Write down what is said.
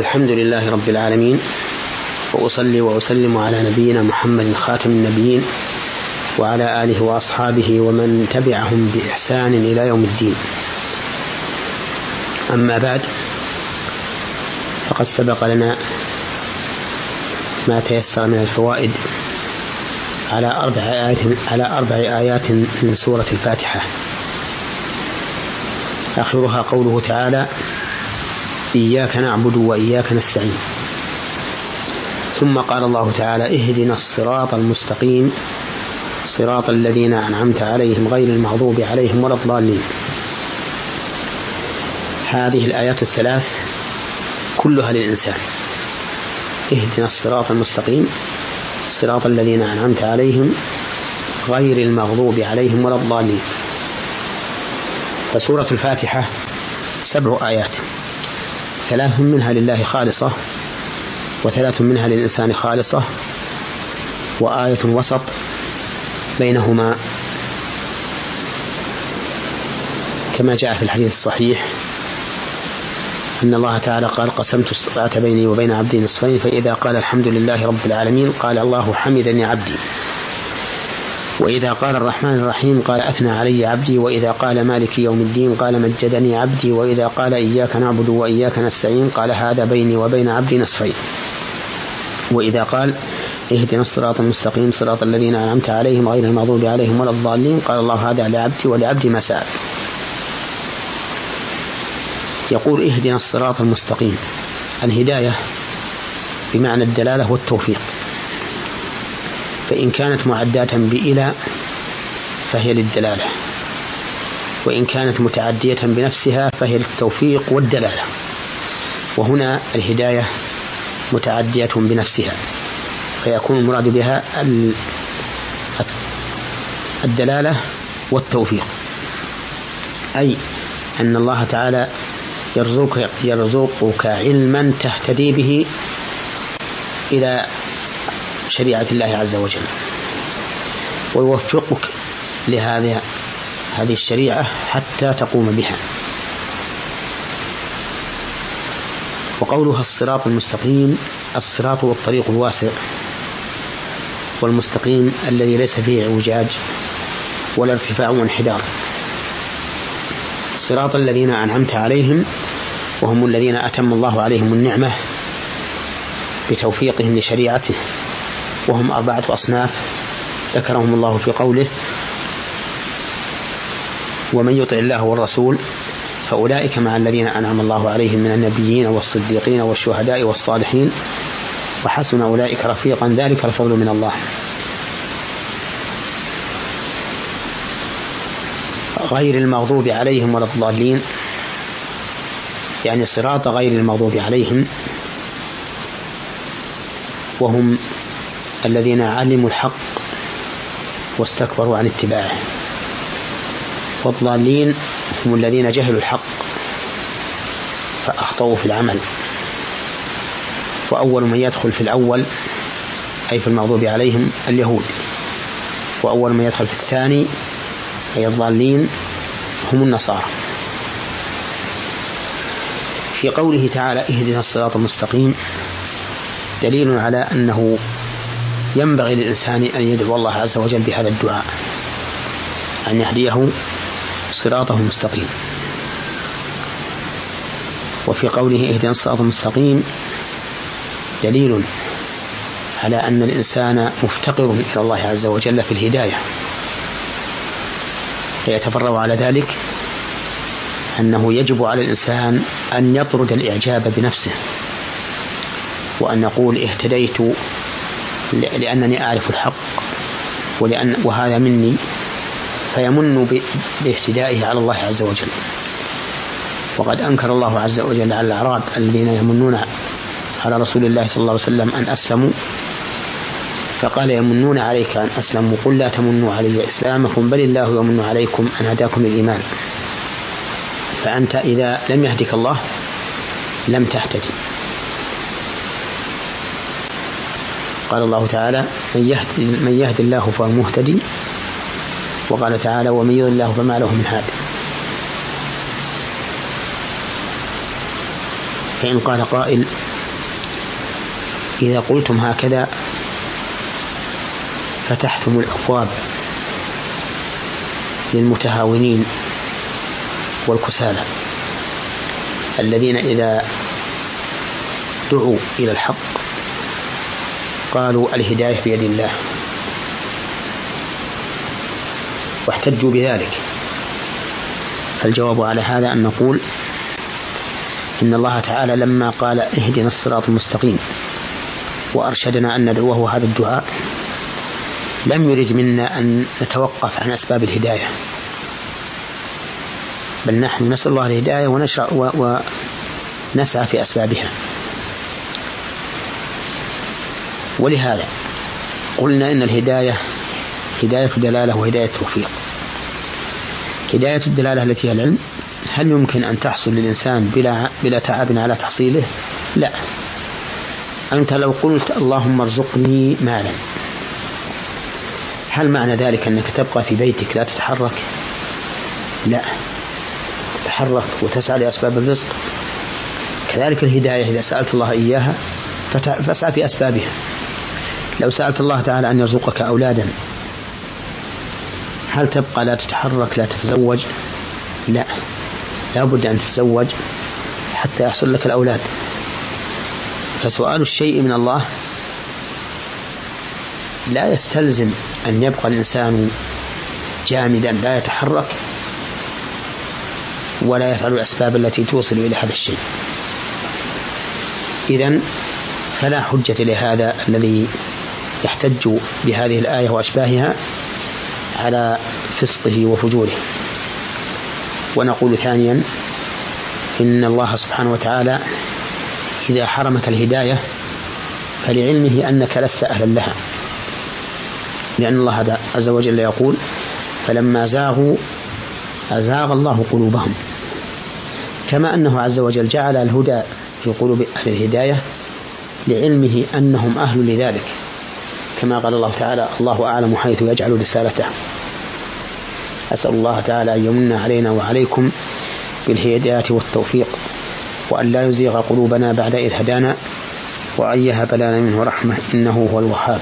الحمد لله رب العالمين وأصلي وأسلم على نبينا محمد خاتم النبيين وعلى آله وأصحابه ومن تبعهم بإحسان إلى يوم الدين. أما بعد فقد سبق لنا ما تيسر من الفوائد على أربع آيات على أربع آيات من سورة الفاتحة. آخرها قوله تعالى إياك نعبد وإياك نستعين. ثم قال الله تعالى اهدنا الصراط المستقيم صراط الذين أنعمت عليهم غير المغضوب عليهم ولا الضالين. هذه الآيات الثلاث كلها للإنسان. اهدنا الصراط المستقيم صراط الذين أنعمت عليهم غير المغضوب عليهم ولا الضالين. فسورة الفاتحة سبع آيات. ثلاث منها لله خالصة وثلاث منها للإنسان خالصة وآية وسط بينهما. كما جاء في الحديث الصحيح أن الله تعالى قال قسمت الصلاة بيني وبين عبدي نصفين فإذا قال الحمد لله رب العالمين قال الله حمدني عبدي. وإذا قال الرحمن الرحيم قال أثنى علي عبدي وإذا قال مالك يوم الدين قال مجدني عبدي وإذا قال إياك نعبد وإياك نستعين قال هذا بيني وبين عبدي نصفين. وإذا قال اهدنا الصراط المستقيم صراط الذين أنعمت عليهم غير المغضوب عليهم ولا الضالين قال الله هذا لعبدي ولعبدي ما سأل يقول اهدنا الصراط المستقيم. الهداية بمعنى الدلالة والتوفيق. فإن كانت معداة بإلى فهي للدلالة. وإن كانت متعدية بنفسها فهي للتوفيق والدلالة. وهنا الهداية متعدية بنفسها. فيكون المراد بها الدلالة والتوفيق. أي أن الله تعالى يرزقك, يرزقك علما تهتدي به إلى شريعة الله عز وجل. ويوفقك لهذه هذه الشريعة حتى تقوم بها. وقولها الصراط المستقيم الصراط هو الطريق الواسع والمستقيم الذي ليس فيه اعوجاج ولا ارتفاع وانحدار. صراط الذين أنعمت عليهم وهم الذين أتم الله عليهم النعمة بتوفيقهم لشريعته. وهم أربعة أصناف ذكرهم الله في قوله ومن يطع الله والرسول فأولئك مع الذين أنعم الله عليهم من النبيين والصديقين والشهداء والصالحين وحسن أولئك رفيقا ذلك الفضل من الله. غير المغضوب عليهم ولا الضالين يعني صراط غير المغضوب عليهم وهم الذين علموا الحق واستكبروا عن اتباعه. والضالين هم الذين جهلوا الحق فأخطأوا في العمل. وأول من يدخل في الأول أي في المغضوب عليهم اليهود. وأول من يدخل في الثاني أي الضالين هم النصارى. في قوله تعالى اهدنا الصراط المستقيم دليل على أنه ينبغي للإنسان أن يدعو الله عز وجل بهذا الدعاء أن يهديه صراطه المستقيم. وفي قوله اهدنا الصراط المستقيم دليل على أن الإنسان مفتقر إلى الله عز وجل في الهداية. فيتفرغ على ذلك أنه يجب على الإنسان أن يطرد الإعجاب بنفسه وأن يقول اهتديت لأنني أعرف الحق ولأن وهذا مني. فيمن باهتدائه على الله عز وجل. وقد أنكر الله عز وجل على الأعراب الذين يمنون على رسول الله صلى الله عليه وسلم أن أسلموا. فقال يمنون عليك أن أسلموا. قل لا تمنوا علي إسلامكم بل الله يمن عليكم أن هداكم الإيمان فأنت إذا لم يهدك الله لم تهتدي. قال الله تعالى من يهد, من يهد الله فهو المهتدي وقال تعالى ومن يضل الله فما له من هاد. فإن قال قائل إذا قلتم هكذا فتحتم الأبواب للمتهاونين والكسالى. الذين إذا دعوا إلى الحق قالوا الهداية بيد الله. واحتجوا بذلك. فالجواب على هذا أن نقول إن الله تعالى لما قال اهدنا الصراط المستقيم وأرشدنا أن ندعوه هذا الدعاء لم يرد منا أن نتوقف عن أسباب الهداية. بل نحن نسأل الله الهداية ونشرع ونسعى في أسبابها. ولهذا قلنا إن الهداية هداية دلالة وهداية توفيق هداية الدلالة التي هي العلم هل يمكن أن تحصل للإنسان بلا بلا تعب على تحصيله؟ لا. أنت لو قلت اللهم ارزقني مالا هل معنى ذلك أنك تبقى في بيتك لا تتحرك؟ لا. تتحرك وتسعى لأسباب الرزق. كذلك الهداية إذا سألت الله إياها فاسعى في أسبابها. لو سألت الله تعالى أن يرزقك أولادا هل تبقى لا تتحرك لا تتزوج؟ لا. لا بد أن تتزوج حتى يحصل لك الأولاد. فسؤال الشيء من الله لا يستلزم أن يبقى الإنسان جامدا لا يتحرك ولا يفعل الأسباب التي توصل إلى هذا الشيء. إذا فلا حجة لهذا الذي يحتج بهذه الآية وأشباهها على فسقه وفجوره. ونقول ثانيا إن الله سبحانه وتعالى إذا حرمك الهداية فلعلمه أنك لست أهلا لها. لأن الله عز وجل يقول فلما زاغوا أزاغ الله قلوبهم. كما أنه عز وجل جعل الهدى في قلوب أهل الهداية لعلمه أنهم أهل لذلك. كما قال الله تعالى الله أعلم حيث يجعل رسالته. أسأل الله تعالى أن يمن علينا وعليكم بالهداية والتوفيق وأن لا يزيغ قلوبنا بعد إذ هدانا وأن يهب لنا منه رحمة إنه هو الوهاب.